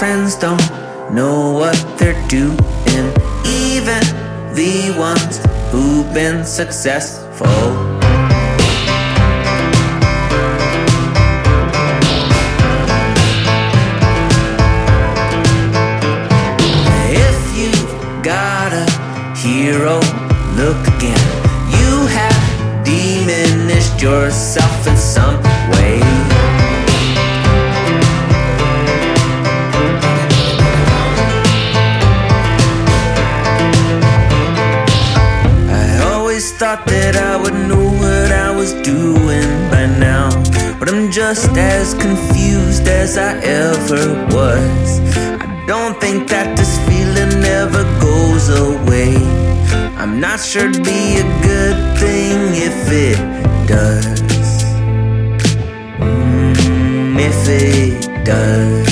friends don't know what they're doing, even the ones who've been successful. If you got a hero, look again. You have diminished yourself in some Always thought that I would know what I was doing by now. But I'm just as confused as I ever was. I don't think that this feeling ever goes away. I'm not sure it'd be a good thing if it does. Mm, if it does.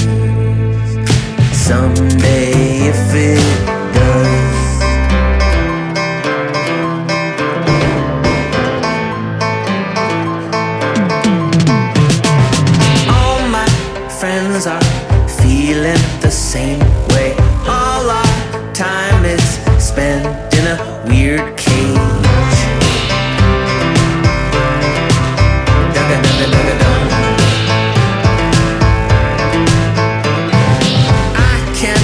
Someday, are feeling the same way. All our time is spent in a weird cage. I can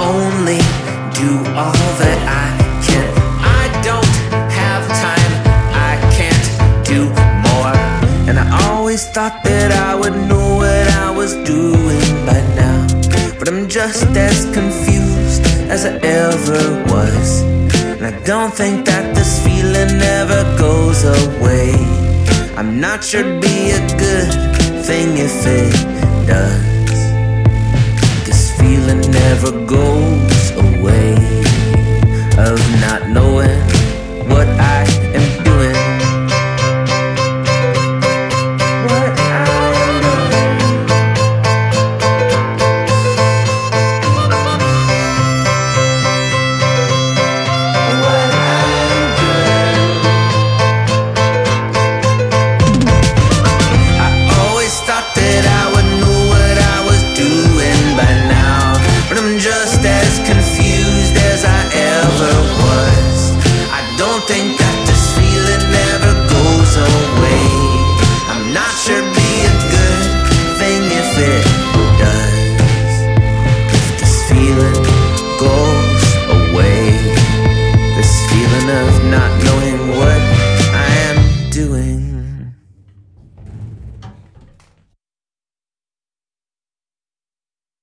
only do all that I I always thought that I would know what I was doing by now. But I'm just as confused as I ever was. And I don't think that this feeling ever goes away. I'm not sure it'd be a good thing if it does. This feeling never goes away of